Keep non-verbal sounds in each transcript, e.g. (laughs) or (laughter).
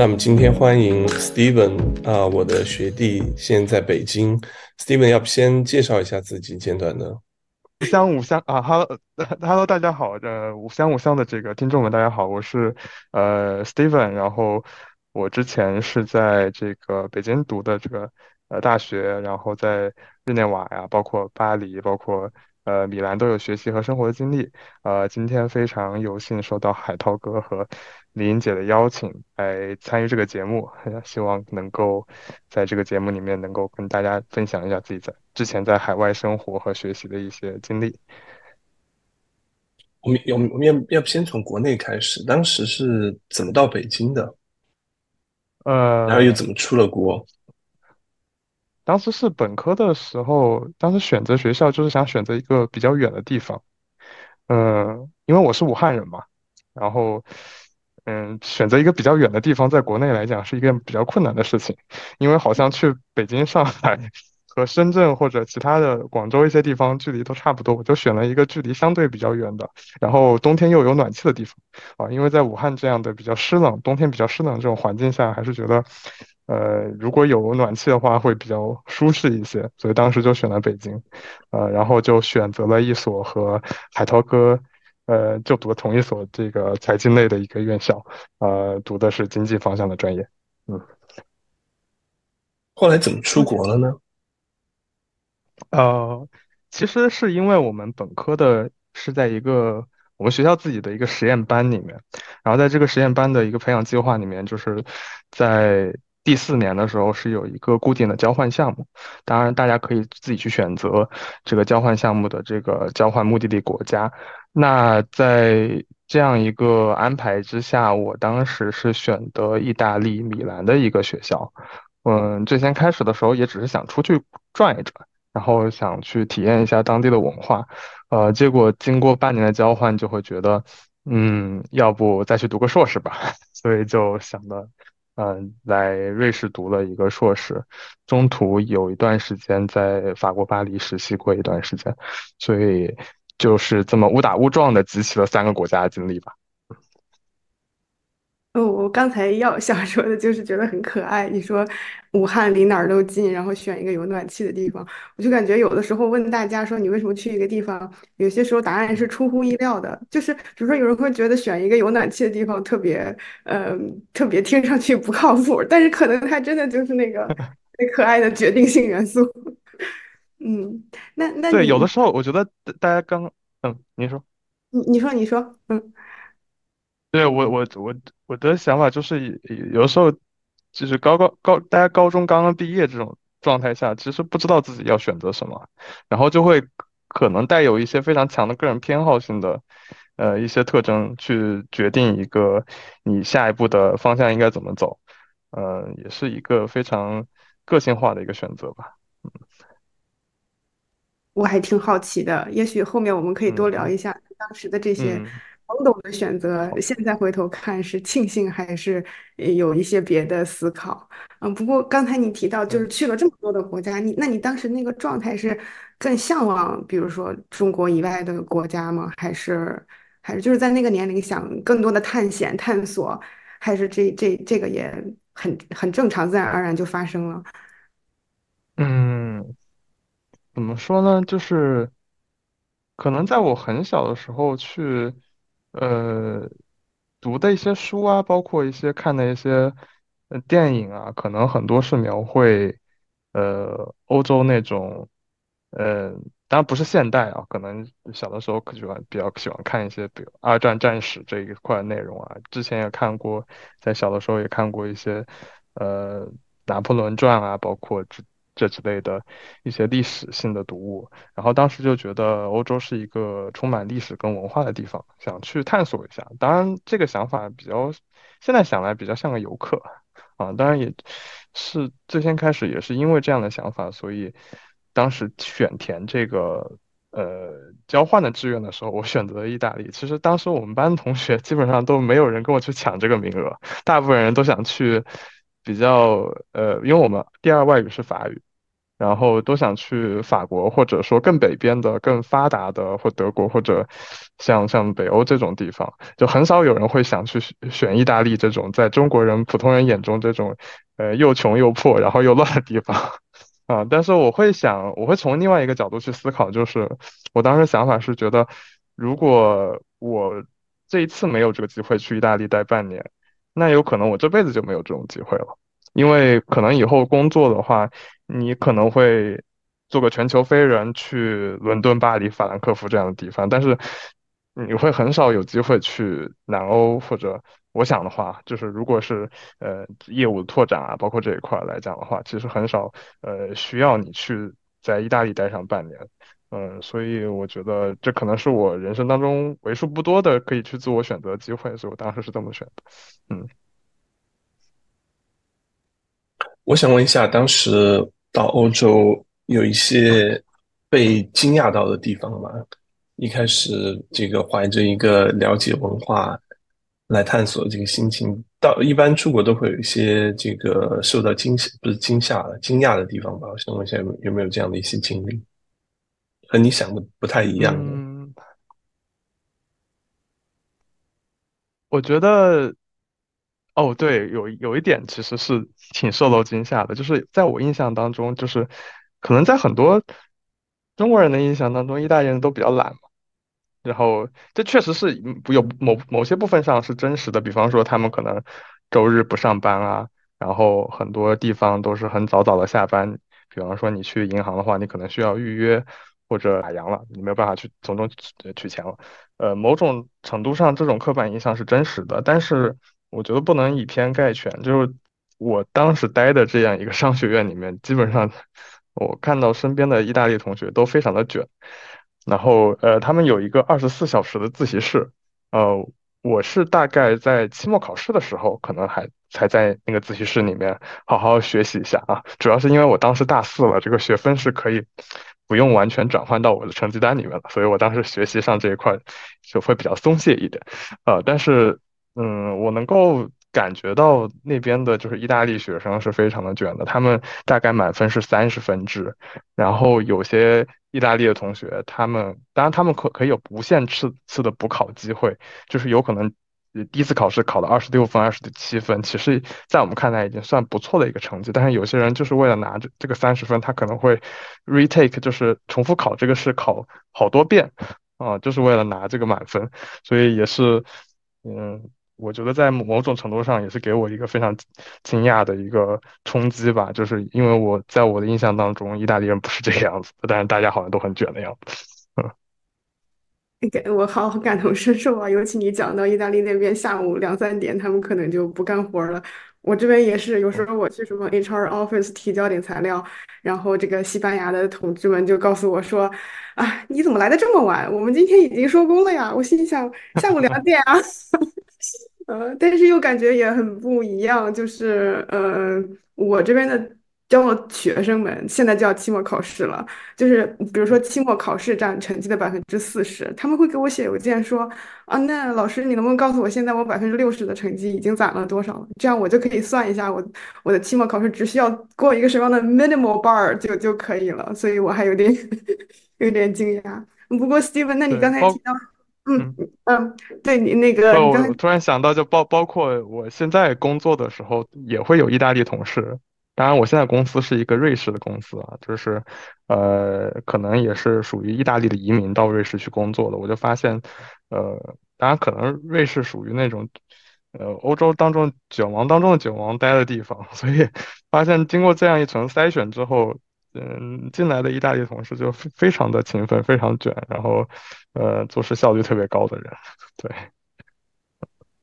那么今天欢迎 Steven 啊，我的学弟，现在北京。Steven 要不先介绍一下自己，简短的。五香五香啊，Hello，Hello，(laughs) 大家好，呃，五香五香的这个听众们，大家好，我是呃 Steven，然后我之前是在这个北京读的这个呃大学，然后在日内瓦呀，包括巴黎，包括。呃，米兰都有学习和生活的经历。呃，今天非常有幸受到海涛哥和李英姐的邀请来参与这个节目，(laughs) 希望能够在这个节目里面能够跟大家分享一下自己在之前在海外生活和学习的一些经历。我们要我们要要先从国内开始，当时是怎么到北京的？呃，然后又怎么出了国？当时是本科的时候，当时选择学校就是想选择一个比较远的地方，嗯，因为我是武汉人嘛，然后，嗯，选择一个比较远的地方，在国内来讲是一件比较困难的事情，因为好像去北京、上海和深圳或者其他的广州一些地方距离都差不多，我就选了一个距离相对比较远的，然后冬天又有暖气的地方，啊，因为在武汉这样的比较湿冷、冬天比较湿冷这种环境下，还是觉得。呃，如果有暖气的话，会比较舒适一些，所以当时就选了北京，呃，然后就选择了一所和海涛哥，呃，就读同一所这个财经类的一个院校，呃，读的是经济方向的专业，嗯。后来怎么出国了呢？呃，其实是因为我们本科的是在一个我们学校自己的一个实验班里面，然后在这个实验班的一个培养计划里面，就是在。第四年的时候是有一个固定的交换项目，当然大家可以自己去选择这个交换项目的这个交换目的地国家。那在这样一个安排之下，我当时是选择意大利米兰的一个学校。嗯，最先开始的时候也只是想出去转一转，然后想去体验一下当地的文化。呃，结果经过半年的交换，就会觉得，嗯，要不再去读个硕士吧，(laughs) 所以就想的。嗯，来瑞士读了一个硕士，中途有一段时间在法国巴黎实习过一段时间，所以就是这么误打误撞的集齐了三个国家的经历吧。哦，我刚才要 (laughs) 想说的就是觉得很可爱。你说武汉离哪儿都近，然后选一个有暖气的地方，我就感觉有的时候问大家说你为什么去一个地方，有些时候答案是出乎意料的。就是比如说有人会觉得选一个有暖气的地方特别，嗯，特别听上去不靠谱，但是可能它真的就是那个 (laughs) 最可爱的决定性元素。嗯，那那对，有的时候我觉得大家刚，嗯，你说，你你说你说，嗯。对我我我我的想法就是，有的时候就是高高高，大家高中刚刚毕业这种状态下，其实不知道自己要选择什么，然后就会可能带有一些非常强的个人偏好性的，呃一些特征去决定一个你下一步的方向应该怎么走，呃，也是一个非常个性化的一个选择吧。嗯，我还挺好奇的，也许后面我们可以多聊一下当时的这些。懵懂的选择，现在回头看是庆幸还是有一些别的思考？嗯，不过刚才你提到就是去了这么多的国家，你那你当时那个状态是更向往，比如说中国以外的国家吗？还是还是就是在那个年龄想更多的探险探索？还是这这这个也很很正常，自然而然就发生了？嗯，怎么说呢？就是可能在我很小的时候去。呃，读的一些书啊，包括一些看的一些电影啊，可能很多是描绘呃欧洲那种，呃，当然不是现代啊，可能小的时候可喜欢比较喜欢看一些，比如二战战史这一块内容啊。之前也看过，在小的时候也看过一些呃拿破仑传啊，包括这。这之类的一些历史性的读物，然后当时就觉得欧洲是一个充满历史跟文化的地方，想去探索一下。当然，这个想法比较，现在想来比较像个游客啊。当然，也是最先开始也是因为这样的想法，所以当时选填这个呃交换的志愿的时候，我选择了意大利。其实当时我们班同学基本上都没有人跟我去抢这个名额，大部分人都想去比较呃，因为我们第二外语是法语。然后都想去法国，或者说更北边的、更发达的，或德国，或者像像北欧这种地方，就很少有人会想去选意大利这种在中国人普通人眼中这种呃又穷又破然后又乱的地方啊。但是我会想，我会从另外一个角度去思考，就是我当时想法是觉得，如果我这一次没有这个机会去意大利待半年，那有可能我这辈子就没有这种机会了。因为可能以后工作的话，你可能会做个全球飞人去伦敦、巴黎、法兰克福这样的地方，但是你会很少有机会去南欧，或者我想的话，就是如果是呃业务拓展啊，包括这一块来讲的话，其实很少呃需要你去在意大利待上半年，嗯，所以我觉得这可能是我人生当中为数不多的可以去自我选择的机会，所以我当时是这么选的，嗯。我想问一下，当时到欧洲有一些被惊讶到的地方吗？一开始这个怀着一个了解文化来探索这个心情，到一般出国都会有一些这个受到惊吓，不是惊吓了，惊讶的地方吧？我想问一下，有没有这样的一些经历，和你想的不太一样嗯？我觉得。哦，对，有有一点其实是挺受到惊吓的，就是在我印象当中，就是可能在很多中国人的印象当中，意大利人都比较懒嘛。然后这确实是有某某些部分上是真实的，比方说他们可能周日不上班啊，然后很多地方都是很早早的下班。比方说你去银行的话，你可能需要预约或者打烊了，你没有办法去从中取取钱了。呃，某种程度上，这种刻板印象是真实的，但是。我觉得不能以偏概全，就是我当时待的这样一个商学院里面，基本上我看到身边的意大利同学都非常的卷，然后呃，他们有一个二十四小时的自习室，呃，我是大概在期末考试的时候，可能还才在那个自习室里面好好学习一下啊，主要是因为我当时大四了，这个学分是可以不用完全转换到我的成绩单里面了，所以我当时学习上这一块就会比较松懈一点，呃，但是。嗯，我能够感觉到那边的就是意大利学生是非常的卷的，他们大概满分是三十分制，然后有些意大利的同学，他们当然他们可可以有无限次次的补考机会，就是有可能第一次考试考了二十六分、二十七分，其实在我们看来已经算不错的一个成绩，但是有些人就是为了拿这这个三十分，他可能会 retake，就是重复考这个试考好多遍啊，就是为了拿这个满分，所以也是嗯。我觉得在某种程度上也是给我一个非常惊讶的一个冲击吧，就是因为我在我的印象当中，意大利人不是这个样子，但是大家好像都很卷的样子。嗯，你 (laughs) 给我好感同身受啊，尤其你讲到意大利那边下午两三点，他们可能就不干活了。我这边也是，有时候我去什么 HR office 提交点材料，然后这个西班牙的同志们就告诉我说：“啊，你怎么来的这么晚？我们今天已经收工了呀。”我心想，下午两点啊。(laughs) 呃，但是又感觉也很不一样，就是呃，我这边的教学生们现在就要期末考试了，就是比如说期末考试占成绩的百分之四十，他们会给我写邮件说啊，那老师你能不能告诉我现在我百分之六十的成绩已经攒了多少了？这样我就可以算一下我我的期末考试只需要过一个什么样的 minimal bar 就就可以了，所以我还有点 (laughs) 有点惊讶。不过 Steven，那你刚才提到。嗯嗯，对你那个，我突然想到，就包包括我现在工作的时候，也会有意大利同事。当然，我现在公司是一个瑞士的公司啊，就是呃，可能也是属于意大利的移民到瑞士去工作的。我就发现，呃，当然可能瑞士属于那种呃欧洲当中卷王当中的卷王待的地方，(laughs) 所以发现经过这样一层筛选之后。嗯，进来的意大利同事就非非常的勤奋，非常卷，然后，呃，做事效率特别高的人，(laughs) 对。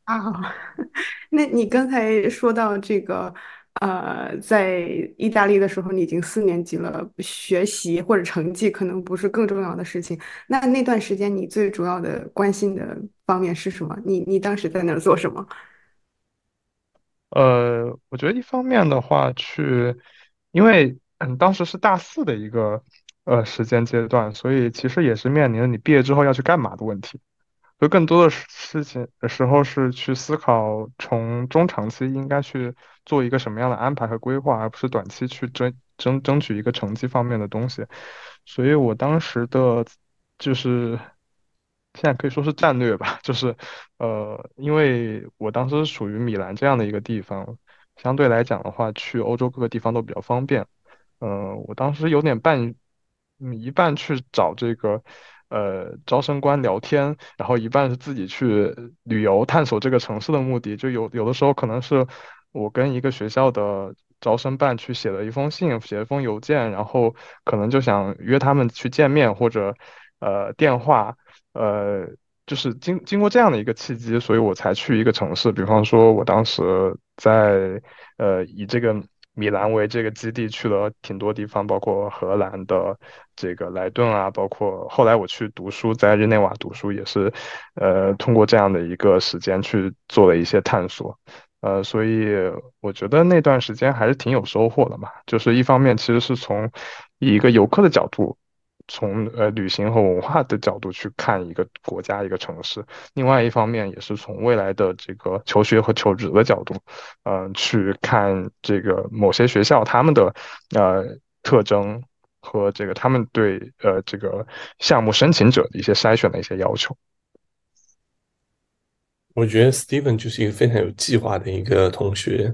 啊，(laughs) 那你刚才说到这个，呃，在意大利的时候，你已经四年级了，学习或者成绩可能不是更重要的事情。那那段时间你最主要的关心的方面是什么？你你当时在那儿做什么？呃，我觉得一方面的话，去，因为。嗯，当时是大四的一个呃时间阶段，所以其实也是面临着你毕业之后要去干嘛的问题。就更多的事情的时候是去思考从中长期应该去做一个什么样的安排和规划，而不是短期去争争争取一个成绩方面的东西。所以我当时的就是现在可以说是战略吧，就是呃，因为我当时属于米兰这样的一个地方，相对来讲的话，去欧洲各个地方都比较方便。嗯，我当时有点半嗯一半去找这个。呃，招生官聊天，然后一半是自己去旅游探索这个城市的目的，就有有的时候可能是我跟一个学校的招生办去写了一封信，写一封邮件，然后可能就想约他们去见面或者呃电话，呃，就是经经过这样的一个契机，所以我才去一个城市，比方说我当时在呃以这个。米兰为这个基地去了挺多地方，包括荷兰的这个莱顿啊，包括后来我去读书，在日内瓦读书也是，呃，通过这样的一个时间去做了一些探索，呃，所以我觉得那段时间还是挺有收获的嘛。就是一方面其实是从以一个游客的角度。从呃旅行和文化的角度去看一个国家一个城市，另外一方面也是从未来的这个求学和求职的角度，嗯，去看这个某些学校他们的呃特征和这个他们对呃这个项目申请者的一些筛选的一些要求。我觉得 Steven 就是一个非常有计划的一个同学。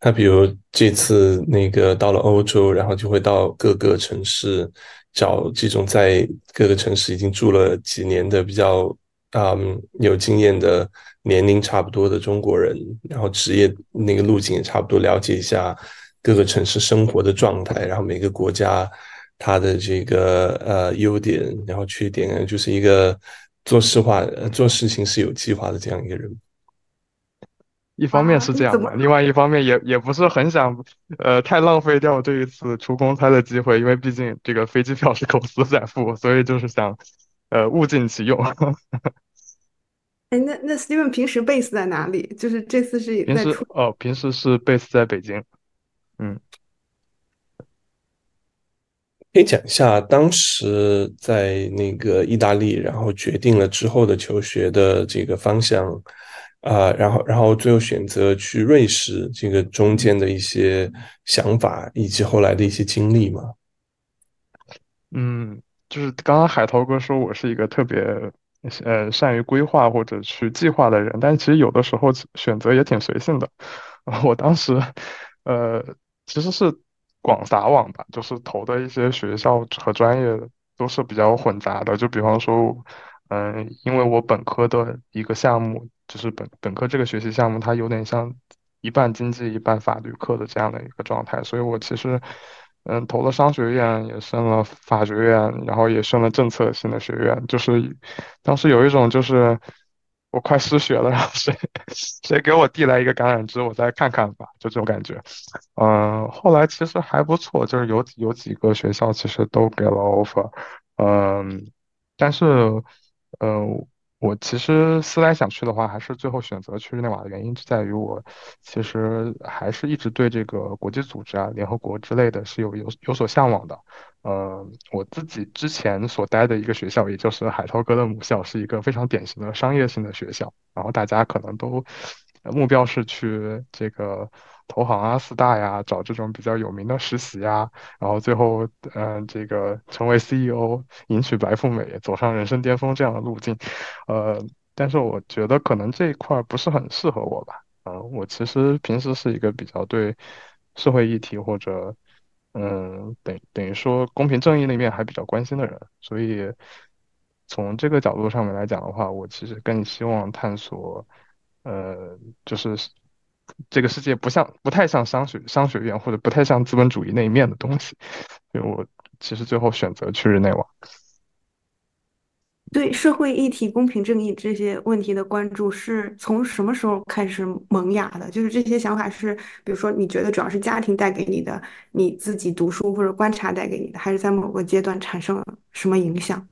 他比如这次那个到了欧洲，然后就会到各个城市找这种在各个城市已经住了几年的比较嗯有经验的年龄差不多的中国人，然后职业那个路径也差不多，了解一下各个城市生活的状态，然后每个国家它的这个呃优点，然后缺点，就是一个做实话做事情是有计划的这样一个人。一方面是这样的，另外一方面也也不是很想，呃，太浪费掉这一次出公差的机会，因为毕竟这个飞机票是公司在付，所以就是想，呃，物尽其用。(laughs) 哎，那那 Steven 平时 base 在哪里？就是这次是平时哦，平时是 base 在北京。嗯，可以讲一下当时在那个意大利，然后决定了之后的求学的这个方向。啊，然后，然后最后选择去瑞士，这个中间的一些想法以及后来的一些经历嘛。嗯，就是刚刚海涛哥说我是一个特别呃善于规划或者去计划的人，但其实有的时候选择也挺随性的。我当时呃其实是广撒网吧，就是投的一些学校和专业都是比较混杂的。就比方说，嗯，因为我本科的一个项目。就是本本科这个学习项目，它有点像一半经济一半法律课的这样的一个状态，所以我其实，嗯，投了商学院，也升了法学院，然后也升了政策性的学院，就是当时有一种就是我快失学了，然后谁谁给我递来一个橄榄枝，我再看看吧，就这种感觉。嗯，后来其实还不错，就是有有几个学校其实都给了 offer，嗯，但是，嗯。我其实思来想去的话，还是最后选择去日内瓦的原因就在于我其实还是一直对这个国际组织啊、联合国之类的是有有有所向往的。呃，我自己之前所待的一个学校，也就是海涛哥的母校，是一个非常典型的商业性的学校，然后大家可能都目标是去这个。投行啊，四大呀，找这种比较有名的实习呀，然后最后，嗯，这个成为 CEO，迎娶白富美，走上人生巅峰这样的路径，呃，但是我觉得可能这一块不是很适合我吧，嗯，我其实平时是一个比较对社会议题或者，嗯，等等于说公平正义那面还比较关心的人，所以从这个角度上面来讲的话，我其实更希望探索，呃，就是。这个世界不像，不太像商学商学院，或者不太像资本主义那一面的东西，所以我其实最后选择去日内瓦。对社会议题、公平正义这些问题的关注是从什么时候开始萌芽的？就是这些想法是，比如说你觉得主要是家庭带给你的，你自己读书或者观察带给你的，还是在某个阶段产生了什么影响？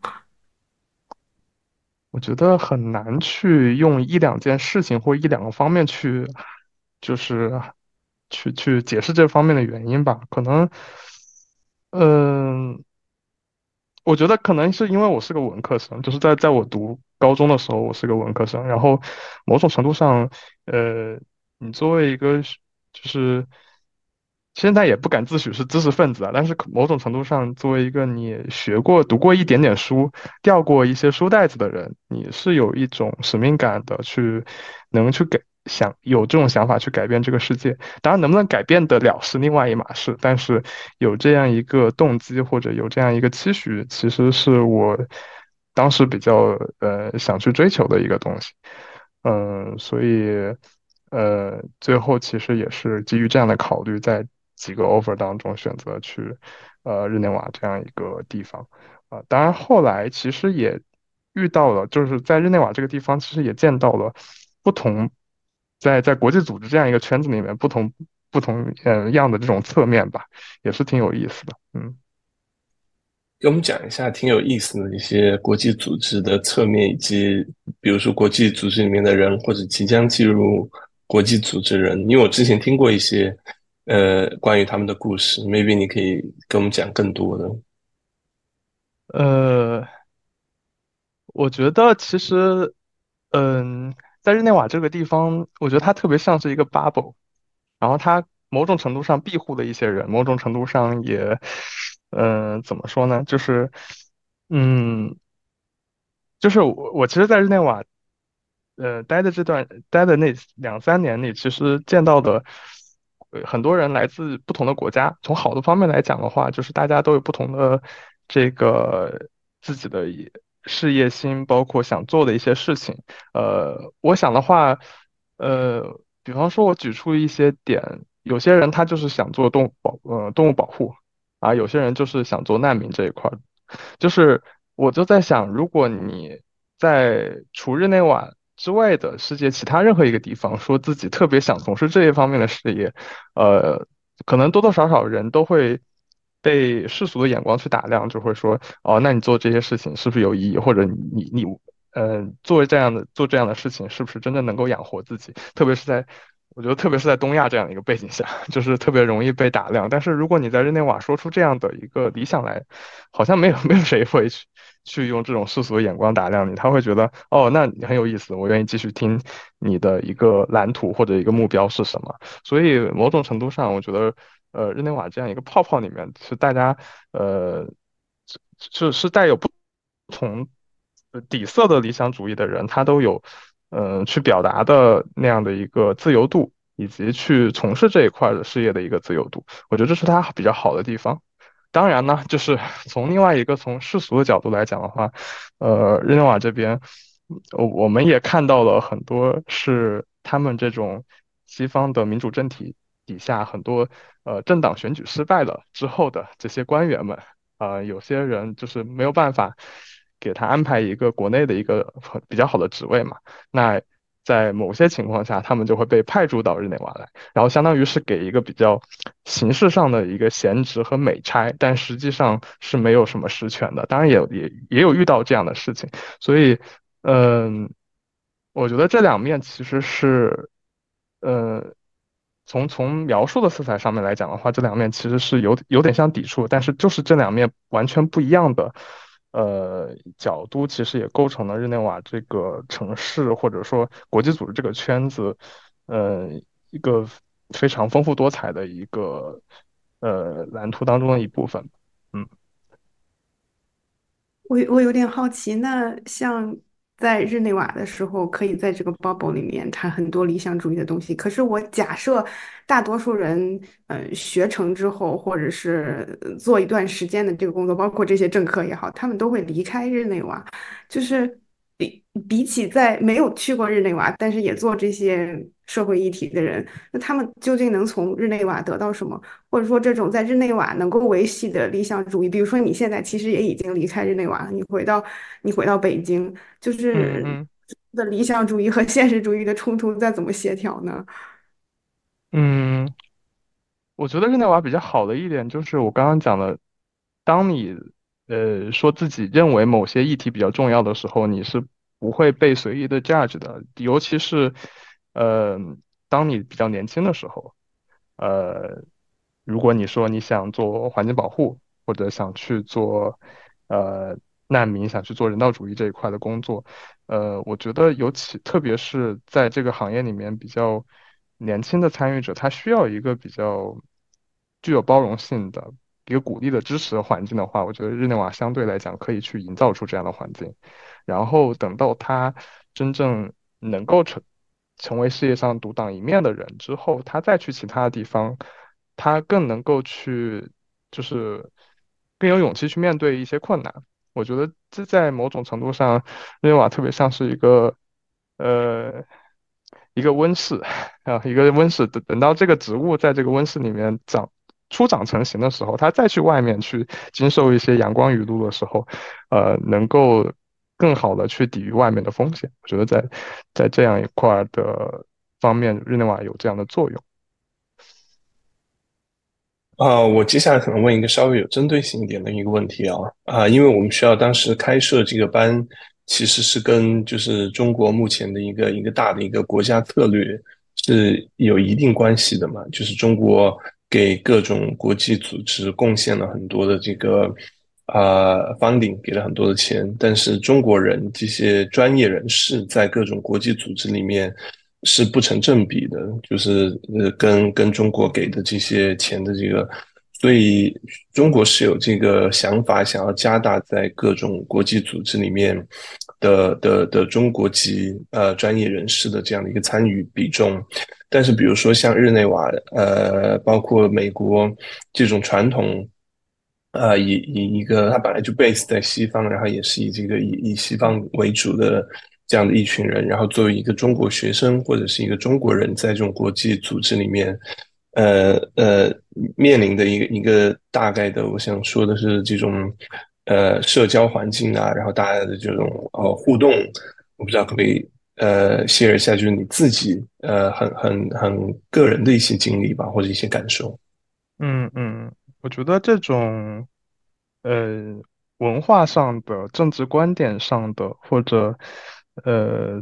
我觉得很难去用一两件事情或一两个方面去。就是去去解释这方面的原因吧，可能，嗯，我觉得可能是因为我是个文科生，就是在在我读高中的时候，我是个文科生，然后某种程度上，呃，你作为一个就是现在也不敢自诩是知识分子啊，但是某种程度上，作为一个你学过、读过一点点书、掉过一些书袋子的人，你是有一种使命感的，去能去给。想有这种想法去改变这个世界，当然能不能改变得了是另外一码事。但是有这样一个动机或者有这样一个期许，其实是我当时比较呃想去追求的一个东西。嗯，所以呃最后其实也是基于这样的考虑，在几个 offer 当中选择去呃日内瓦这样一个地方。啊，当然后来其实也遇到了，就是在日内瓦这个地方，其实也见到了不同。在在国际组织这样一个圈子里面，不同不同呃样的这种侧面吧，也是挺有意思的。嗯，给我们讲一下挺有意思的一些国际组织的侧面，以及比如说国际组织里面的人或者即将进入国际组织人，因为我之前听过一些呃关于他们的故事，maybe 你可以给我们讲更多的。呃，我觉得其实，嗯。在日内瓦这个地方，我觉得它特别像是一个 bubble，然后它某种程度上庇护了一些人，某种程度上也，嗯，怎么说呢？就是，嗯，就是我我其实，在日内瓦，呃，待的这段待的那两三年里，其实见到的对很多人来自不同的国家。从好的方面来讲的话，就是大家都有不同的这个自己的。事业心，包括想做的一些事情。呃，我想的话，呃，比方说，我举出一些点，有些人他就是想做动物保，呃，动物保护，啊，有些人就是想做难民这一块儿。就是我就在想，如果你在除日内瓦之外的世界其他任何一个地方，说自己特别想从事这一方面的事业，呃，可能多多少少人都会。被世俗的眼光去打量，就会说哦，那你做这些事情是不是有意义？或者你你嗯，做这样的做这样的事情，是不是真的能够养活自己？特别是在我觉得，特别是在东亚这样一个背景下，(laughs) 就是特别容易被打量。但是如果你在日内瓦说出这样的一个理想来，好像没有 (laughs) 没有谁会去去用这种世俗的眼光打量你，他会觉得哦，那你很有意思，我愿意继续听你的一个蓝图或者一个目标是什么。所以某种程度上，我觉得。呃，日内瓦这样一个泡泡里面，是大家呃，是是带有不同底色的理想主义的人，他都有呃去表达的那样的一个自由度，以及去从事这一块的事业的一个自由度。我觉得这是他比较好的地方。当然呢，就是 (laughs) 从另外一个从世俗的角度来讲的话，呃，日内瓦这边，我我们也看到了很多是他们这种西方的民主政体。底下很多呃政党选举失败了之后的这些官员们，啊，有些人就是没有办法给他安排一个国内的一个比较好的职位嘛，那在某些情况下，他们就会被派驻到日内瓦来，然后相当于是给一个比较形式上的一个闲职和美差，但实际上是没有什么实权的。当然也也也有遇到这样的事情，所以嗯，我觉得这两面其实是呃。从从描述的色彩上面来讲的话，这两面其实是有有点相抵触，但是就是这两面完全不一样的，呃，角度其实也构成了日内瓦这个城市或者说国际组织这个圈子，呃，一个非常丰富多彩的一个呃蓝图当中的一部分。嗯，我我有点好奇，那像。在日内瓦的时候，可以在这个 bubble 里面谈很多理想主义的东西。可是我假设大多数人，呃，学成之后，或者是做一段时间的这个工作，包括这些政客也好，他们都会离开日内瓦，就是。比比起在没有去过日内瓦，但是也做这些社会议题的人，那他们究竟能从日内瓦得到什么？或者说，这种在日内瓦能够维系的理想主义，比如说你现在其实也已经离开日内瓦了，你回到你回到北京，就是的理想主义和现实主义的冲突，再怎么协调呢？嗯，我觉得日内瓦比较好的一点就是我刚刚讲的，当你。呃，说自己认为某些议题比较重要的时候，你是不会被随意的 judge 的。尤其是，呃，当你比较年轻的时候，呃，如果你说你想做环境保护，或者想去做，呃难民，想去做人道主义这一块的工作。呃，我觉得尤其特别是在这个行业里面比较年轻的参与者，他需要一个比较具有包容性的一个鼓励的支持的环境的话，我觉得日内瓦相对来讲可以去营造出这样的环境。然后等到他真正能够成成为世界上独当一面的人之后，他再去其他的地方，他更能够去就是更有勇气去面对一些困难。我觉得这在某种程度上，日内瓦特别像是一个呃一个温室 (laughs) 啊，一个温室。等等到这个植物在这个温室里面长初长成型的时候，它再去外面去经受一些阳光雨露的时候，呃，能够更好的去抵御外面的风险。我觉得在在这样一块的方面，日内瓦有这样的作用。啊，我接下来可能问一个稍微有针对性一点的一个问题啊啊，因为我们学校当时开设这个班，其实是跟就是中国目前的一个一个大的一个国家策略是有一定关系的嘛，就是中国给各种国际组织贡献了很多的这个啊 funding，给了很多的钱，但是中国人这些专业人士在各种国际组织里面。是不成正比的，就是呃，跟跟中国给的这些钱的这个，所以中国是有这个想法，想要加大在各种国际组织里面的的的中国籍呃专业人士的这样的一个参与比重。但是，比如说像日内瓦，呃，包括美国这种传统，呃，以以一个它本来就 base 在西方，然后也是以这个以以西方为主的。这样的一群人，然后作为一个中国学生或者是一个中国人，在这种国际组织里面，呃呃，面临的一个一个大概的，我想说的是这种呃社交环境啊，然后大家的这种呃互动，我不知道可不可以呃 share 一下，就是你自己呃很很很个人的一些经历吧，或者一些感受。嗯嗯，我觉得这种呃文化上的、政治观点上的或者。呃，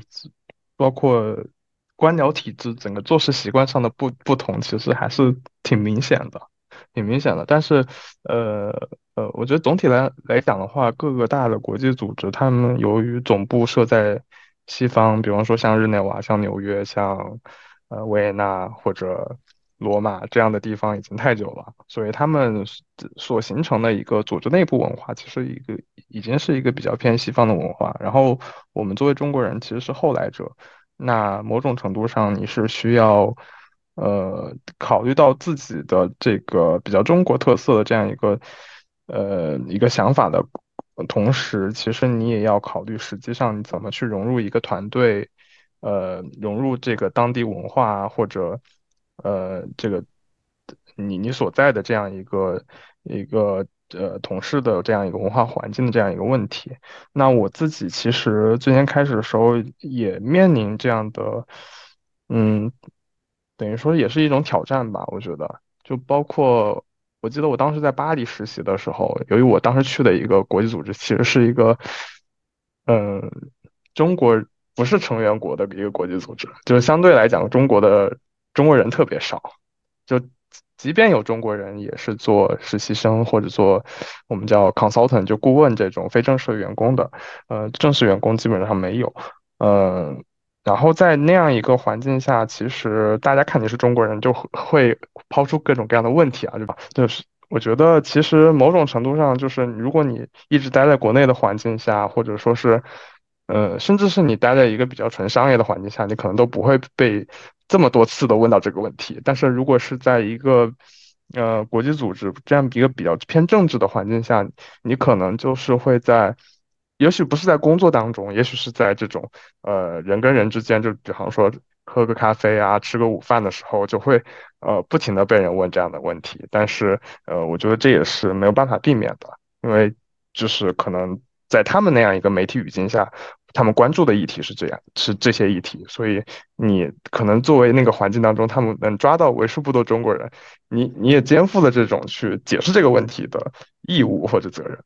包括官僚体制整个做事习惯上的不不同，其实还是挺明显的，挺明显的。但是，呃呃，我觉得总体来来讲的话，各个大的国际组织，他们由于总部设在西方，比方说像日内瓦、像纽约、像呃维也纳或者。罗马这样的地方已经太久了，所以他们所形成的一个组织内部文化，其实一个已经是一个比较偏西方的文化。然后我们作为中国人，其实是后来者，那某种程度上你是需要，呃，考虑到自己的这个比较中国特色的这样一个，呃，一个想法的同时，其实你也要考虑，实际上你怎么去融入一个团队，呃，融入这个当地文化或者。呃，这个你你所在的这样一个一个呃同事的这样一个文化环境的这样一个问题，那我自己其实最先开始的时候也面临这样的，嗯，等于说也是一种挑战吧。我觉得，就包括我记得我当时在巴黎实习的时候，由于我当时去的一个国际组织其实是一个，嗯，中国不是成员国的一个国际组织，就是相对来讲中国的。中国人特别少，就即便有中国人，也是做实习生或者做我们叫 consultant 就顾问这种非正式员工的，呃，正式员工基本上没有，嗯，然后在那样一个环境下，其实大家看你是中国人，就会抛出各种各样的问题啊，对吧？就是我觉得其实某种程度上，就是如果你一直待在国内的环境下，或者说是，呃，甚至是你待在一个比较纯商业的环境下，你可能都不会被。这么多次都问到这个问题，但是如果是在一个呃国际组织这样一个比较偏政治的环境下，你可能就是会在，也许不是在工作当中，也许是在这种呃人跟人之间，就比方说喝个咖啡啊，吃个午饭的时候，就会呃不停的被人问这样的问题。但是呃，我觉得这也是没有办法避免的，因为就是可能在他们那样一个媒体语境下。他们关注的议题是这样，是这些议题，所以你可能作为那个环境当中，他们能抓到为数不多中国人，你你也肩负了这种去解释这个问题的义务或者责任。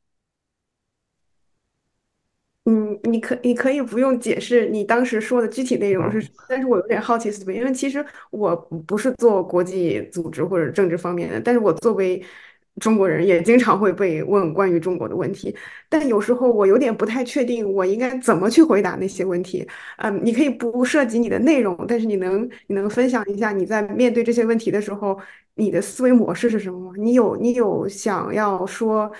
嗯，你可你可以不用解释你当时说的具体内容是什么，但是我有点好奇，因为其实我不是做国际组织或者政治方面的，但是我作为中国人也经常会被问关于中国的问题，但有时候我有点不太确定我应该怎么去回答那些问题。嗯，你可以不涉及你的内容，但是你能你能分享一下你在面对这些问题的时候，你的思维模式是什么吗？你有你有想要说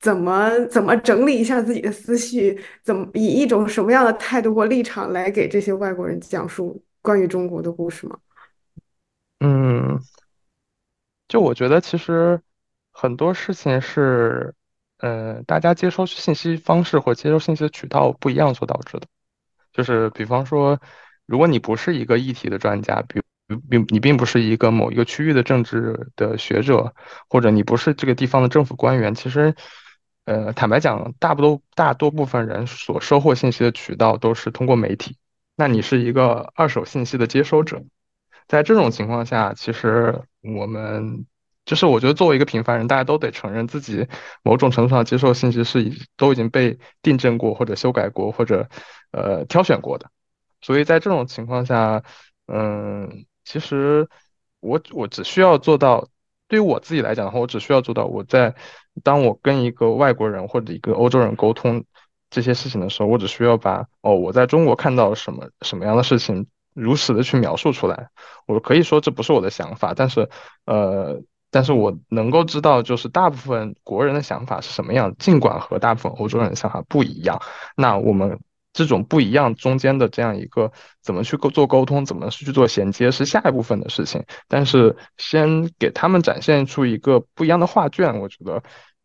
怎么怎么整理一下自己的思绪，怎么以一种什么样的态度或立场来给这些外国人讲述关于中国的故事吗？嗯。就我觉得，其实很多事情是，呃，大家接收信息方式或接收信息的渠道不一样所导致的。就是比方说，如果你不是一个议题的专家，比并你并不是一个某一个区域的政治的学者，或者你不是这个地方的政府官员，其实，呃，坦白讲，大不多大多部分人所收获信息的渠道都是通过媒体。那你是一个二手信息的接收者。在这种情况下，其实我们就是我觉得作为一个平凡人，大家都得承认自己某种程度上接受信息是已都已经被订正过或者修改过或者呃挑选过的。所以在这种情况下，嗯，其实我我只需要做到，对于我自己来讲的话，我只需要做到我在当我跟一个外国人或者一个欧洲人沟通这些事情的时候，我只需要把哦我在中国看到什么什么样的事情。如实的去描述出来，我可以说这不是我的想法，但是，呃，但是我能够知道，就是大部分国人的想法是什么样，尽管和大部分欧洲人的想法不一样，那我们这种不一样中间的这样一个怎么去沟做沟通，怎么去做衔接，是下一部分的事情，但是先给他们展现出一个不一样的画卷，我觉得。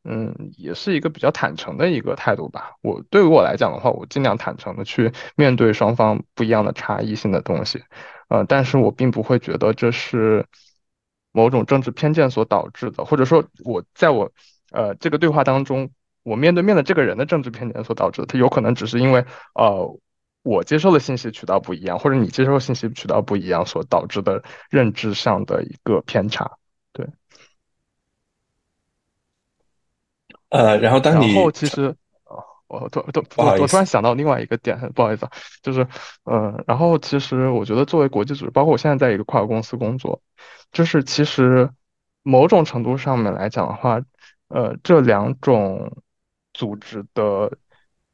嗯，也是一个比较坦诚的一个态度吧。我对于我来讲的话，我尽量坦诚的去面对双方不一样的差异性的东西，呃，但是我并不会觉得这是某种政治偏见所导致的，或者说我在我呃这个对话当中，我面对面的这个人的政治偏见所导致的，他有可能只是因为呃我接受的信息渠道不一样，或者你接受信息渠道不一样所导致的认知上的一个偏差，对。呃，然后当你，然后其实，我突突我我突然想到另外一个点，不好意思啊，就是，嗯，然后其实我觉得作为国际组织，包括我现在在一个跨国公司工作，就是其实某种程度上面来讲的话，呃，这两种组织的，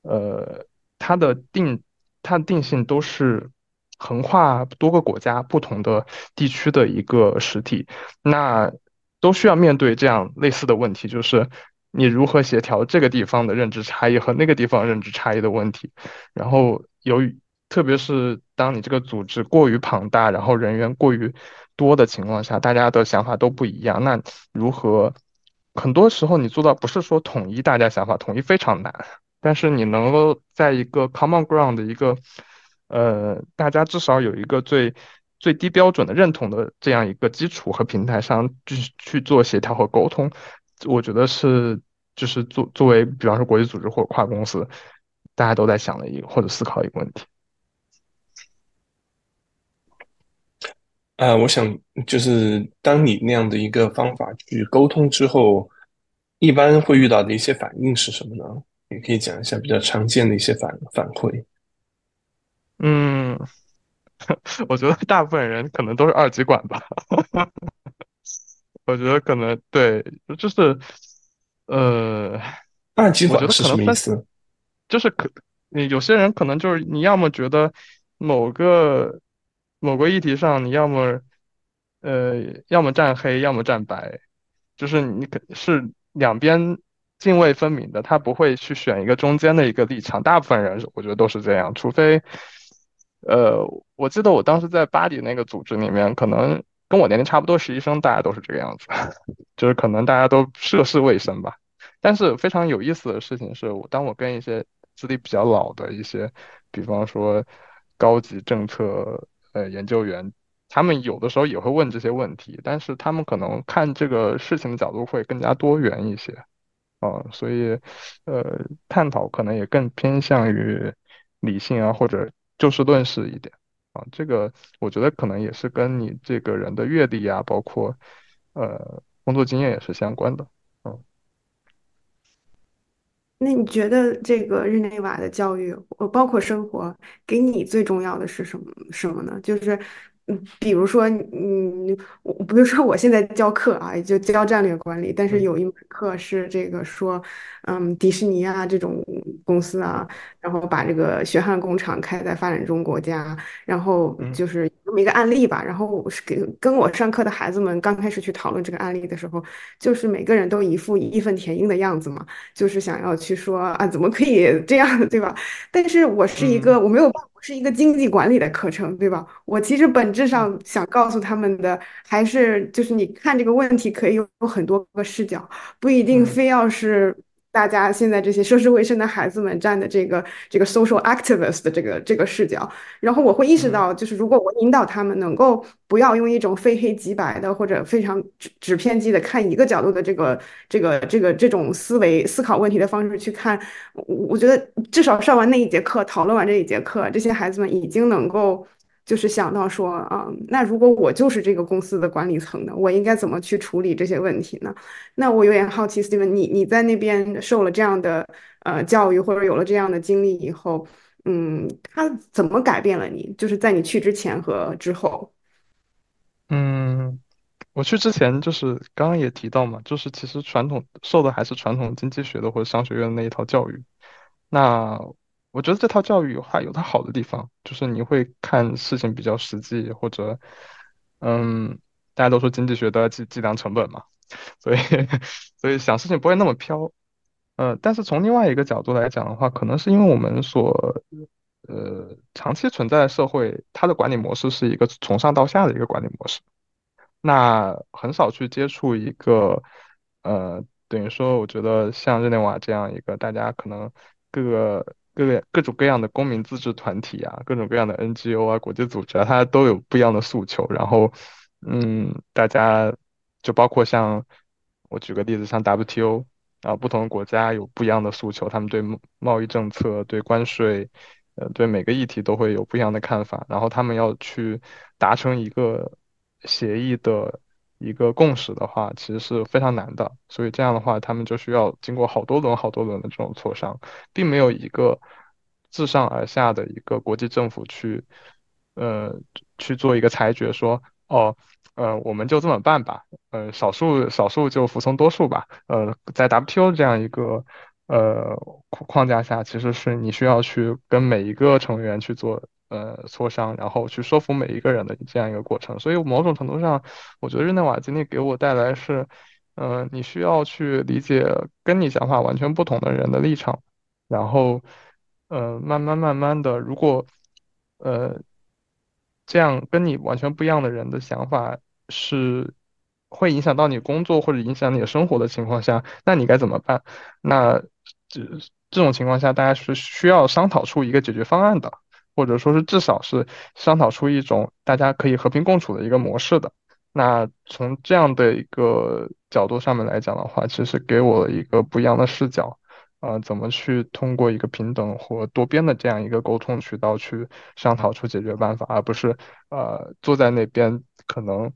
呃，它的定它的定性都是横跨多个国家、不同的地区的一个实体，那都需要面对这样类似的问题，就是。你如何协调这个地方的认知差异和那个地方认知差异的问题？然后由于特别是当你这个组织过于庞大，然后人员过于多的情况下，大家的想法都不一样，那如何？很多时候你做到不是说统一大家想法，统一非常难，但是你能够在一个 common ground 的一个呃，大家至少有一个最最低标准的认同的这样一个基础和平台上去去做协调和沟通。我觉得是，就是作作为，比方说国际组织或者跨公司，大家都在想的一个或者思考一个问题。呃，我想就是当你那样的一个方法去沟通之后，一般会遇到的一些反应是什么呢？也可以讲一下比较常见的一些反反馈。嗯，(laughs) 我觉得大部分人可能都是二极管吧。(laughs) 我觉得可能对，就是，呃，(laughs) 二极管是什么意思？就是可，你有些人可能就是你要么觉得某个某个议题上，你要么呃，要么站黑，要么站白，就是你可是两边泾渭分明的，他不会去选一个中间的一个立场。大部分人我觉得都是这样，除非，呃，我记得我当时在巴黎那个组织里面，可能。跟我年龄差不多，实习生大家都是这个样子，(laughs) 就是可能大家都涉世未深吧。但是非常有意思的事情是，我当我跟一些资历比较老的一些，比方说高级政策呃研究员，他们有的时候也会问这些问题，但是他们可能看这个事情的角度会更加多元一些，啊，所以呃探讨可能也更偏向于理性啊或者就事论事一点。啊，这个我觉得可能也是跟你这个人的阅历啊，包括呃工作经验也是相关的。嗯，那你觉得这个日内瓦的教育，呃，包括生活，给你最重要的是什么什么呢？就是嗯，比如说，嗯，我比如说我现在教课啊，就教战略管理，但是有一门课是这个说，嗯，迪士尼啊这种公司啊，然后把这个血汗工厂开在发展中国家，然后就是这么一个案例吧。然后我是给跟我上课的孩子们刚开始去讨论这个案例的时候，就是每个人都一副义愤填膺的样子嘛，就是想要去说啊，怎么可以这样，对吧？但是我是一个我没有办法。是一个经济管理的课程，对吧？我其实本质上想告诉他们的，还是就是你看这个问题可以有很多个视角，不一定非要是。大家现在这些涉世未深的孩子们站的这个这个 social activist 的这个这个视角，然后我会意识到，就是如果我引导他们能够不要用一种非黑即白的或者非常只只偏激的看一个角度的这个这个这个这种思维思考问题的方式去看，我我觉得至少上完那一节课，讨论完这一节课，这些孩子们已经能够。就是想到说啊，那如果我就是这个公司的管理层呢，我应该怎么去处理这些问题呢？那我有点好奇，Steven，你你在那边受了这样的呃教育，或者有了这样的经历以后，嗯，他怎么改变了你？就是在你去之前和之后。嗯，我去之前就是刚刚也提到嘛，就是其实传统受的还是传统经济学的或者商学院那一套教育，那。我觉得这套教育有它有它好的地方，就是你会看事情比较实际，或者，嗯，大家都说经济学都要计计量成本嘛，(laughs) 所以所以想事情不会那么飘，呃，但是从另外一个角度来讲的话，可能是因为我们所呃长期存在的社会，它的管理模式是一个从上到下的一个管理模式，那很少去接触一个呃，等于说，我觉得像日内瓦这样一个大家可能各个。各个各种各样的公民自治团体啊，各种各样的 NGO 啊，国际组织啊，它都有不一样的诉求。然后，嗯，大家就包括像我举个例子，像 WTO 啊，不同的国家有不一样的诉求，他们对贸易政策、对关税，呃，对每个议题都会有不一样的看法。然后他们要去达成一个协议的。一个共识的话，其实是非常难的，所以这样的话，他们就需要经过好多轮、好多轮的这种磋商，并没有一个自上而下的一个国际政府去，呃，去做一个裁决，说，哦，呃，我们就这么办吧，呃，少数少数就服从多数吧，呃，在 WTO 这样一个呃框架下，其实是你需要去跟每一个成员去做。呃，磋商，然后去说服每一个人的这样一个过程，所以某种程度上，我觉得日内瓦经历给我带来是，呃，你需要去理解跟你想法完全不同的人的立场，然后，呃，慢慢慢慢的，如果，呃，这样跟你完全不一样的人的想法是会影响到你工作或者影响你的生活的情况下，那你该怎么办？那这这种情况下，大家是需要商讨出一个解决方案的。或者说是至少是商讨出一种大家可以和平共处的一个模式的。那从这样的一个角度上面来讲的话，其实给我了一个不一样的视角，呃，怎么去通过一个平等或多边的这样一个沟通渠道去商讨出解决办法，而不是呃坐在那边可能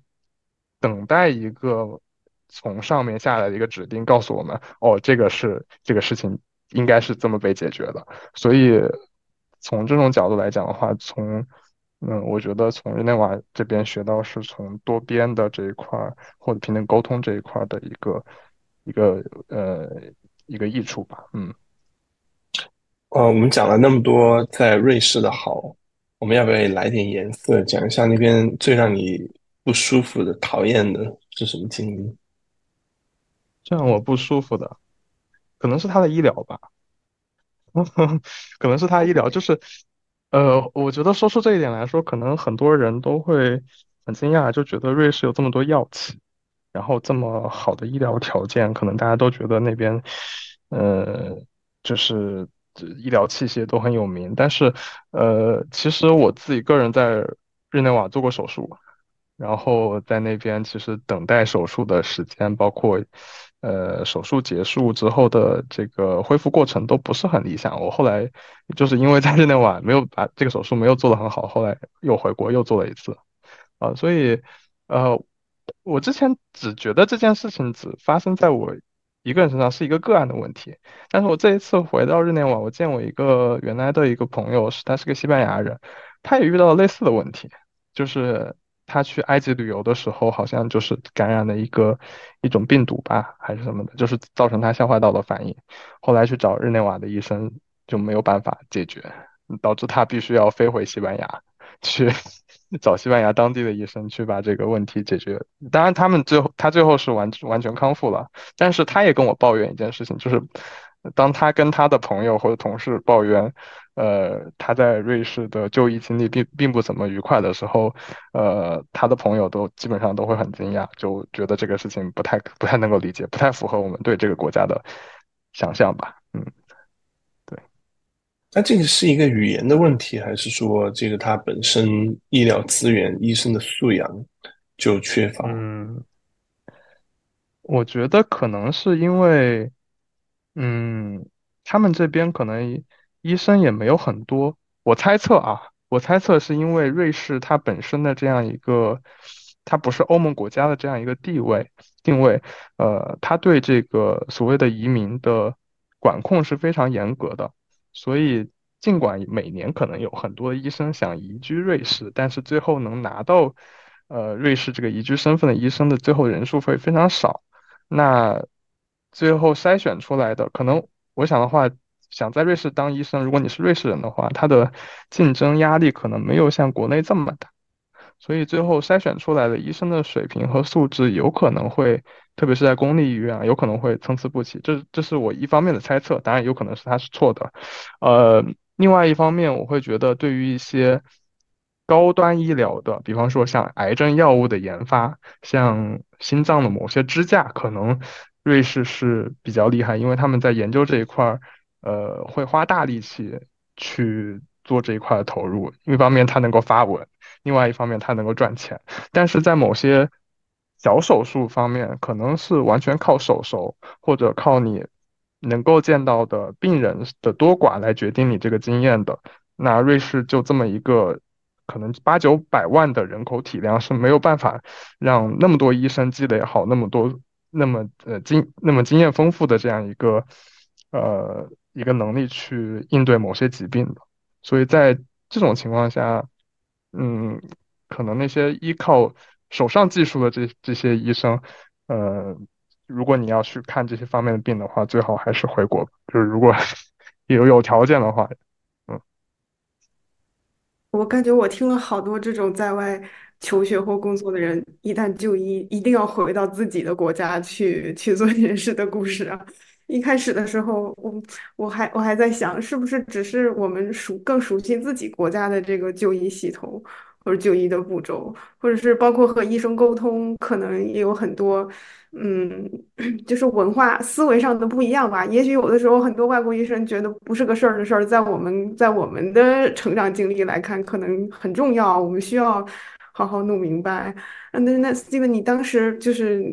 等待一个从上面下来的一个指令告诉我们，哦，这个是这个事情应该是这么被解决的，所以。从这种角度来讲的话，从嗯，我觉得从日内瓦这边学到是从多边的这一块或者平等沟通这一块的一个一个呃一个益处吧。嗯，呃，我们讲了那么多在瑞士的好，我们要不要也来点颜色，讲一下那边最让你不舒服的、讨厌的是什么经历？最让我不舒服的，可能是他的医疗吧。(laughs) 可能是他医疗，就是，呃，我觉得说出这一点来说，可能很多人都会很惊讶，就觉得瑞士有这么多药企，然后这么好的医疗条件，可能大家都觉得那边，呃，就是医疗器械都很有名。但是，呃，其实我自己个人在日内瓦做过手术，然后在那边其实等待手术的时间，包括。呃，手术结束之后的这个恢复过程都不是很理想。我后来就是因为在日内瓦没有把这个手术没有做得很好，后来又回国又做了一次，啊，所以呃，我之前只觉得这件事情只发生在我一个人身上是一个个案的问题，但是我这一次回到日内瓦，我见我一个原来的一个朋友，是他是个西班牙人，他也遇到了类似的问题，就是他去埃及旅游的时候，好像就是感染了一个一种病毒吧，还是什么的，就是造成他消化道的反应。后来去找日内瓦的医生就没有办法解决，导致他必须要飞回西班牙去 (laughs) 找西班牙当地的医生去把这个问题解决。当然，他们最后他最后是完完全康复了，但是他也跟我抱怨一件事情，就是当他跟他的朋友或者同事抱怨。呃，他在瑞士的就医经历并并不怎么愉快的时候，呃，他的朋友都基本上都会很惊讶，就觉得这个事情不太不太能够理解，不太符合我们对这个国家的想象吧。嗯，对。那这个是一个语言的问题，还是说这个他本身医疗资源、医生的素养就缺乏？嗯，我觉得可能是因为，嗯，他们这边可能。医生也没有很多，我猜测啊，我猜测是因为瑞士它本身的这样一个，它不是欧盟国家的这样一个地位定位，呃，它对这个所谓的移民的管控是非常严格的，所以尽管每年可能有很多医生想移居瑞士，但是最后能拿到呃瑞士这个移居身份的医生的最后人数会非常少，那最后筛选出来的可能，我想的话。想在瑞士当医生，如果你是瑞士人的话，他的竞争压力可能没有像国内这么大，所以最后筛选出来的医生的水平和素质有可能会，特别是在公立医院啊，有可能会参差不齐。这这是我一方面的猜测，当然有可能是他是错的。呃，另外一方面，我会觉得对于一些高端医疗的，比方说像癌症药物的研发，像心脏的某些支架，可能瑞士是比较厉害，因为他们在研究这一块儿。呃，会花大力气去做这一块的投入，一方面它能够发稳，另外一方面它能够赚钱。但是在某些小手术方面，可能是完全靠手熟，或者靠你能够见到的病人的多寡来决定你这个经验的。那瑞士就这么一个可能八九百万的人口体量是没有办法让那么多医生积累好那么多那么呃经那么经验丰富的这样一个呃。一个能力去应对某些疾病的，所以在这种情况下，嗯，可能那些依靠手上技术的这这些医生，呃，如果你要去看这些方面的病的话，最好还是回国。就是如果 (laughs) 有有条件的话，嗯，我感觉我听了好多这种在外求学或工作的人，一旦就医，一定要回到自己的国家去去做 (laughs) 这件事的故事啊。一开始的时候，我我还我还在想，是不是只是我们熟更熟悉自己国家的这个就医系统，或者就医的步骤，或者是包括和医生沟通，可能也有很多，嗯，(clears throat) 就是文化思维上的不一样吧。也许有的时候，很多外国医生觉得不是个事儿的事儿，在我们在我们的成长经历来看，可能很重要，我们需要。好好弄明白。那那 Steven，你当时就是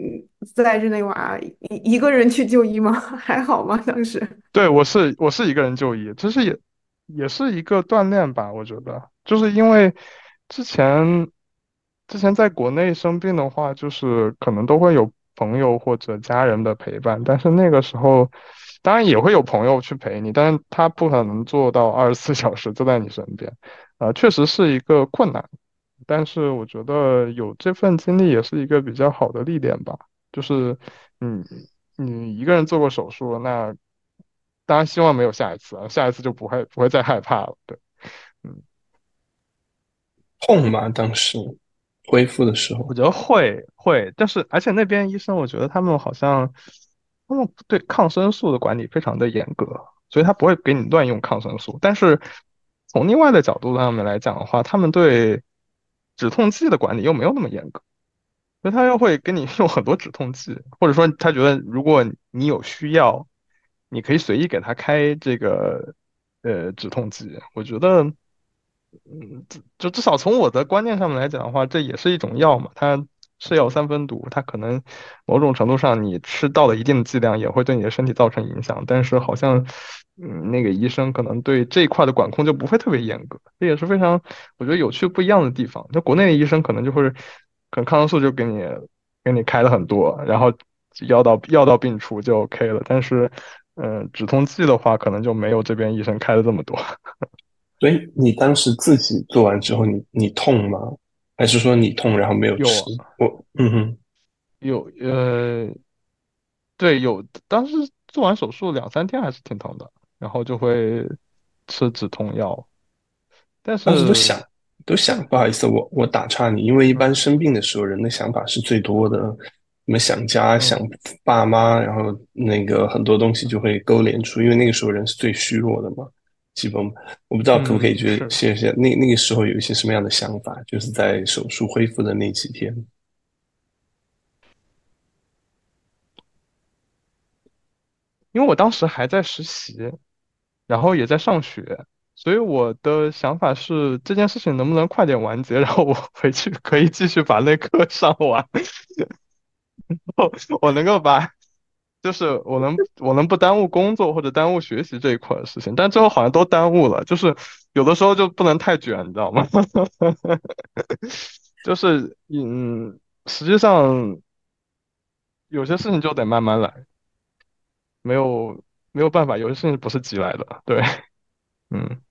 在日内瓦一一个人去就医吗？(laughs) 还好吗？当时？对，我是我是一个人就医，其实也也是一个锻炼吧。我觉得，就是因为之前之前在国内生病的话，就是可能都会有朋友或者家人的陪伴，但是那个时候当然也会有朋友去陪你，但是他不可能做到二十四小时就在你身边，啊，确实是一个困难。但是我觉得有这份经历也是一个比较好的历练吧。就是，嗯，你一个人做过手术，那当然希望没有下一次啊，下一次就不会不会再害怕了。对，嗯，痛吗？当时恢复的时候，我觉得会会，但是而且那边医生，我觉得他们好像他们对抗生素的管理非常的严格，所以他不会给你乱用抗生素。但是从另外的角度上面来讲的话，他们对止痛剂的管理又没有那么严格，所以他又会给你 (laughs) 用很多止痛剂，或者说他觉得如果你有需要，你可以随意给他开这个呃止痛剂。我觉得，嗯，就至少从我的观念上面来讲的话，这也是一种药嘛，它是药三分毒，它可能某种程度上你吃到了一定的剂量也会对你的身体造成影响，但是好像。嗯，那个医生可能对这一块的管控就不会特别严格，这也是非常我觉得有趣不一样的地方。就国内的医生可能就会，可能抗生素就给你给你开了很多，然后药到药到病除就 OK 了。但是，嗯，止痛剂的话，可能就没有这边医生开的这么多。(laughs) 所以你当时自己做完之后，你你痛吗？还是说你痛然后没有吃？我嗯哼，有呃，对，有当时做完手术两三天还是挺疼的，然后就会吃止痛药。但是当时都想都想，不好意思，我我打岔你，因为一般生病的时候人的想法是最多的，什么想家、想爸妈，然后那个很多东西就会勾连出，因为那个时候人是最虚弱的嘛。基本我不知道可不可以去谢谢那那个时候有一些什么样的想法，就是在手术恢复的那几天。因为我当时还在实习，然后也在上学，所以我的想法是这件事情能不能快点完结，然后我回去可以继续把那课上完，(laughs) 然后我能够把，就是我能我能不耽误工作或者耽误学习这一块的事情，但最后好像都耽误了，就是有的时候就不能太卷，你知道吗？(laughs) 就是嗯，实际上有些事情就得慢慢来。没有没有办法，有些事情不是急来的。对，嗯。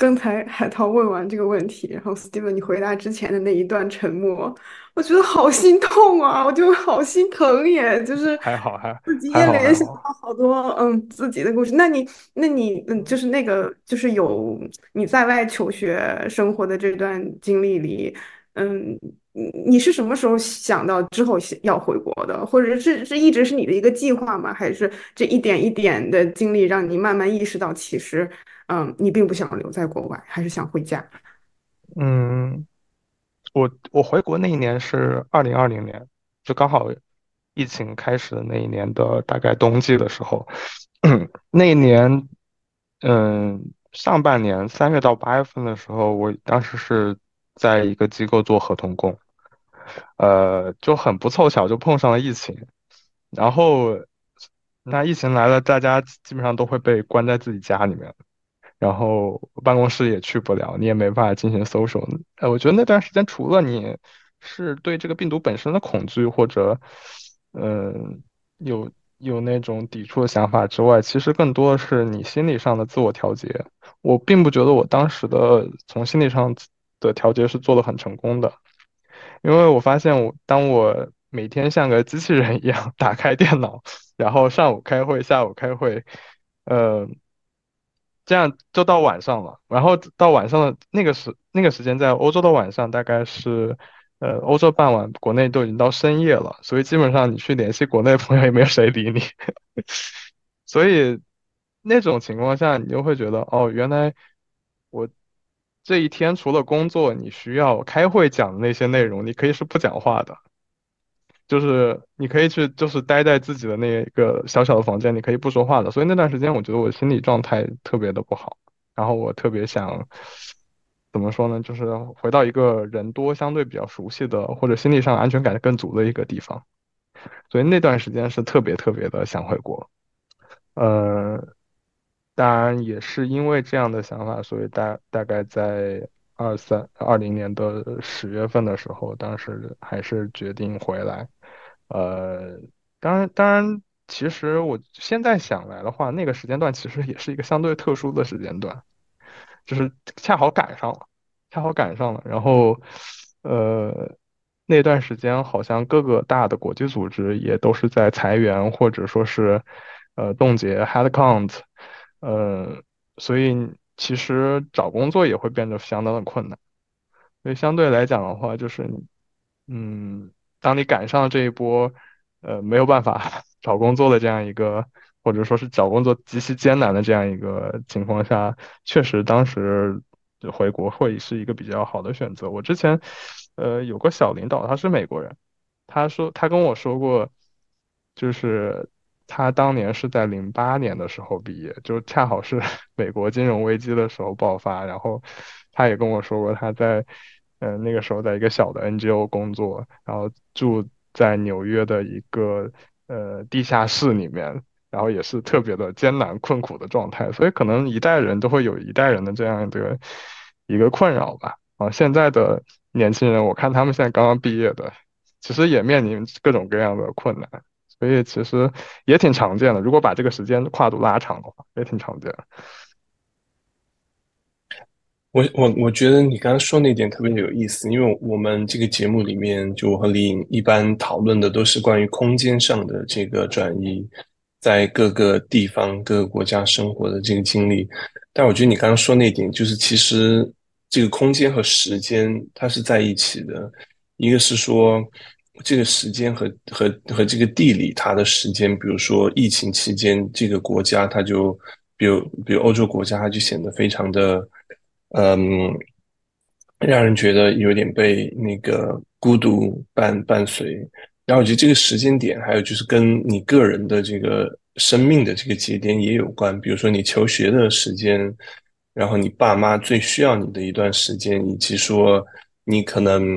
刚才海涛问完这个问题，然后 Steven 你回答之前的那一段沉默，我觉得好心痛啊，我就好心疼耶，就是还好还自己也联想到好多嗯自己的故事。那你那你嗯就是那个就是有你在外求学生活的这段经历里，嗯。你你是什么时候想到之后要回国的，或者是这一直是你的一个计划吗？还是这一点一点的经历让你慢慢意识到，其实，嗯，你并不想留在国外，还是想回家？嗯，我我回国那一年是二零二零年，就刚好疫情开始的那一年的大概冬季的时候，(clears throat) 那一年，嗯，上半年三月到八月份的时候，我当时是。在一个机构做合同工，呃，就很不凑巧就碰上了疫情，然后那疫情来了，大家基本上都会被关在自己家里面，然后办公室也去不了，你也没办法进行 social。呃，我觉得那段时间除了你是对这个病毒本身的恐惧或者，嗯，有有那种抵触的想法之外，其实更多的是你心理上的自我调节。我并不觉得我当时的从心理上。的调节是做的很成功的，因为我发现我当我每天像个机器人一样 (laughs) 打开电脑，然后上午开会，下午开会，呃，这样就到晚上了。然后到晚上的那个时那个时间，在欧洲的晚上大概是，呃，欧洲傍晚，国内都已经到深夜了，所以基本上你去联系国内朋友也没有谁理你。(laughs) 所以那种情况下，你就会觉得，哦，原来我。这一天除了工作，你需要开会讲的那些内容，你可以是不讲话的，就是你可以去，就是待在自己的那个小小的房间，你可以不说话的。所以那段时间，我觉得我心理状态特别的不好，然后我特别想，怎么说呢，就是回到一个人多、相对比较熟悉的，或者心理上安全感更足的一个地方。所以那段时间是特别特别的想回国，呃。当然也是因为这样的想法，所以大大概在二三二零年的十月份的时候，当时还是决定回来。呃，当然当然，其实我现在想来的话，那个时间段其实也是一个相对特殊的时间段，就是恰好赶上了，恰好赶上了。然后，呃，那段时间好像各个大的国际组织也都是在裁员，或者说是呃冻结 headcount。呃，所以其实找工作也会变得相当的困难。所以相对来讲的话，就是，嗯，当你赶上这一波，呃，没有办法找工作的这样一个，或者说是找工作极其艰难的这样一个情况下，确实当时回国会是一个比较好的选择。我之前，呃，有个小领导，他是美国人，他说他跟我说过，就是。他当年是在零八年的时候毕业，就恰好是 (laughs) 美国金融危机的时候爆发。然后他也跟我说过，他在嗯那个时候在一个小的 NGO 工作，然后住在纽约的一个呃地下室里面，然后也是特别的艰难困苦的状态。所以可能一代人都会有一代人的这样的一个困扰吧。啊，现在的年轻人，我看他们现在刚刚毕业的，其实也面临各种各样的困难。所以其实也挺常见的，如果把这个时间跨度拉长的话，也挺常见的。我我我觉得你刚刚说那点特别有意思，因为我们这个节目里面，就我和李颖一般讨论的都是关于空间上的这个转移，在各个地方、各个国家生活的这个经历。但我觉得你刚刚说那点，就是其实这个空间和时间它是在一起的。一个是说这个时间和和和这个地理它的时间，比如说疫情期间，这个国家它就，比如比如欧洲国家，它就显得非常的。嗯，让人觉得有点被那个孤独伴伴随。然后我觉得这个时间点，还有就是跟你个人的这个生命的这个节点也有关。比如说你求学的时间，然后你爸妈最需要你的一段时间，以及说你可能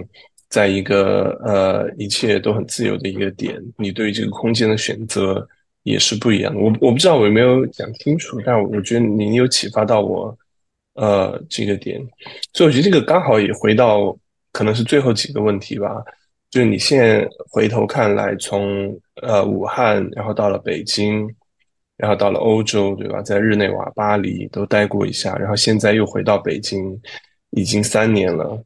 在一个呃一切都很自由的一个点，你对于这个空间的选择也是不一样的。我我不知道我有没有讲清楚，但我觉得您有启发到我。呃，这个点，所以我觉得这个刚好也回到可能是最后几个问题吧。就是你现在回头看来，从呃武汉，然后到了北京，然后到了欧洲，对吧？在日内瓦、巴黎都待过一下，然后现在又回到北京，已经三年了。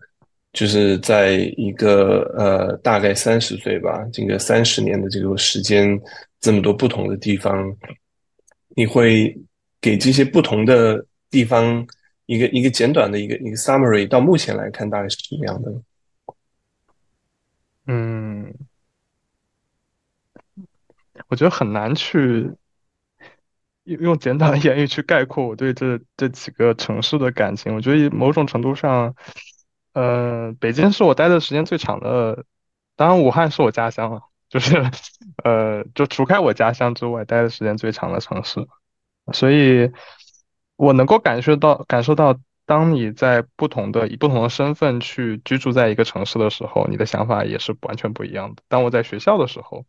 就是在一个呃大概三十岁吧，这个三十年的这个时间，这么多不同的地方，你会给这些不同的地方。一个一个简短的一个一个 summary，到目前来看大概是什么样的？嗯，我觉得很难去用用简短的言语去概括我对这这几个城市的感情。我觉得某种程度上，呃，北京是我待的时间最长的，当然武汉是我家乡了，就是呃，就除开我家乡之外，待的时间最长的城市，所以。我能够感受到，感受到，当你在不同的以不同的身份去居住在一个城市的时候，你的想法也是完全不一样的。当我在学校的时候，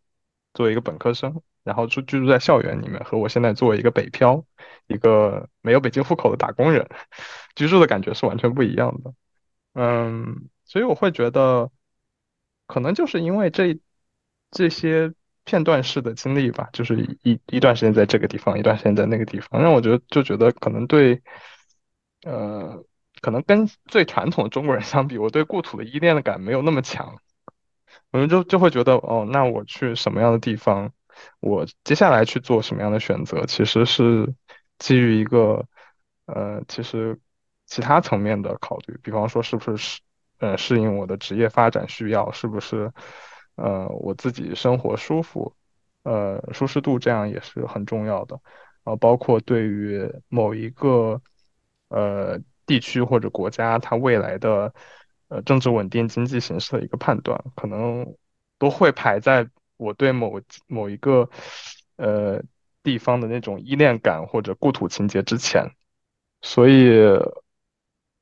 作为一个本科生，然后住居住在校园里面，和我现在作为一个北漂，一个没有北京户口的打工人，(laughs) 居住的感觉是完全不一样的。嗯，所以我会觉得，可能就是因为这这些。片段式的经历吧，就是一一段时间在这个地方，一段时间在那个地方，让我觉得就觉得可能对，呃，可能跟最传统的中国人相比，我对故土的依恋的感没有那么强，我们就就会觉得，哦，那我去什么样的地方，我接下来去做什么样的选择，其实是基于一个，呃，其实其他层面的考虑，比方说是不是适，呃，适应我的职业发展需要，是不是？呃，我自己生活舒服，呃，舒适度这样也是很重要的，啊，包括对于某一个呃地区或者国家它未来的呃政治稳定、经济形势的一个判断，可能都会排在我对某某一个呃地方的那种依恋感或者故土情结之前，所以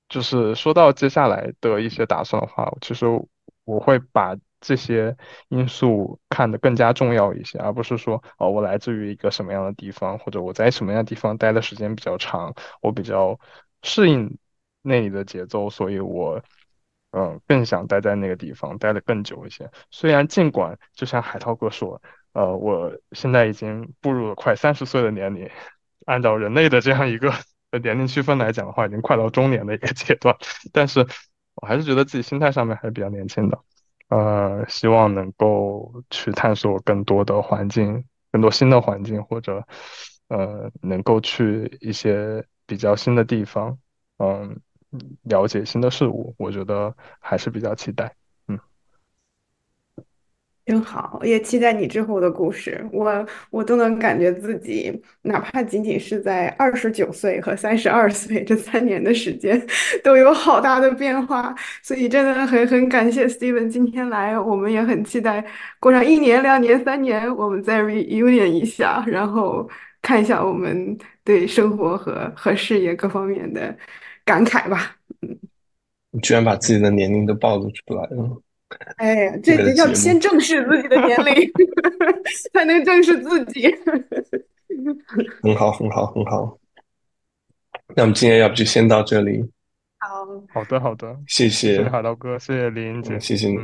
就是说到接下来的一些打算的话，其实我会把。这些因素看得更加重要一些，而不是说哦，我来自于一个什么样的地方，或者我在什么样的地方待的时间比较长，我比较适应那里的节奏，所以我嗯更想待在那个地方待的更久一些。虽然尽管就像海涛哥说，呃，我现在已经步入了快三十岁的年龄，按照人类的这样一个年龄区分来讲的话，已经快到中年的一个阶段，但是我还是觉得自己心态上面还是比较年轻的。呃，希望能够去探索更多的环境，更多新的环境，或者呃，能够去一些比较新的地方，嗯，了解新的事物，我觉得还是比较期待。真好，也期待你之后的故事。我我都能感觉自己，哪怕仅仅是在二十九岁和三十二岁这三年的时间，都有好大的变化。所以真的很很感谢 Steven 今天来，我们也很期待过上一年、两年、三年，我们再 reunion 一下，然后看一下我们对生活和和事业各方面的感慨吧。嗯，你居然把自己的年龄都暴露出来了。哎呀，这要先正视自己的年龄，(laughs) 才能正视自己。(laughs) 很好，很好，很好。那我们今天要不就先到这里。好，好的，好的，谢谢海涛哥，谢谢林姐，谢谢你。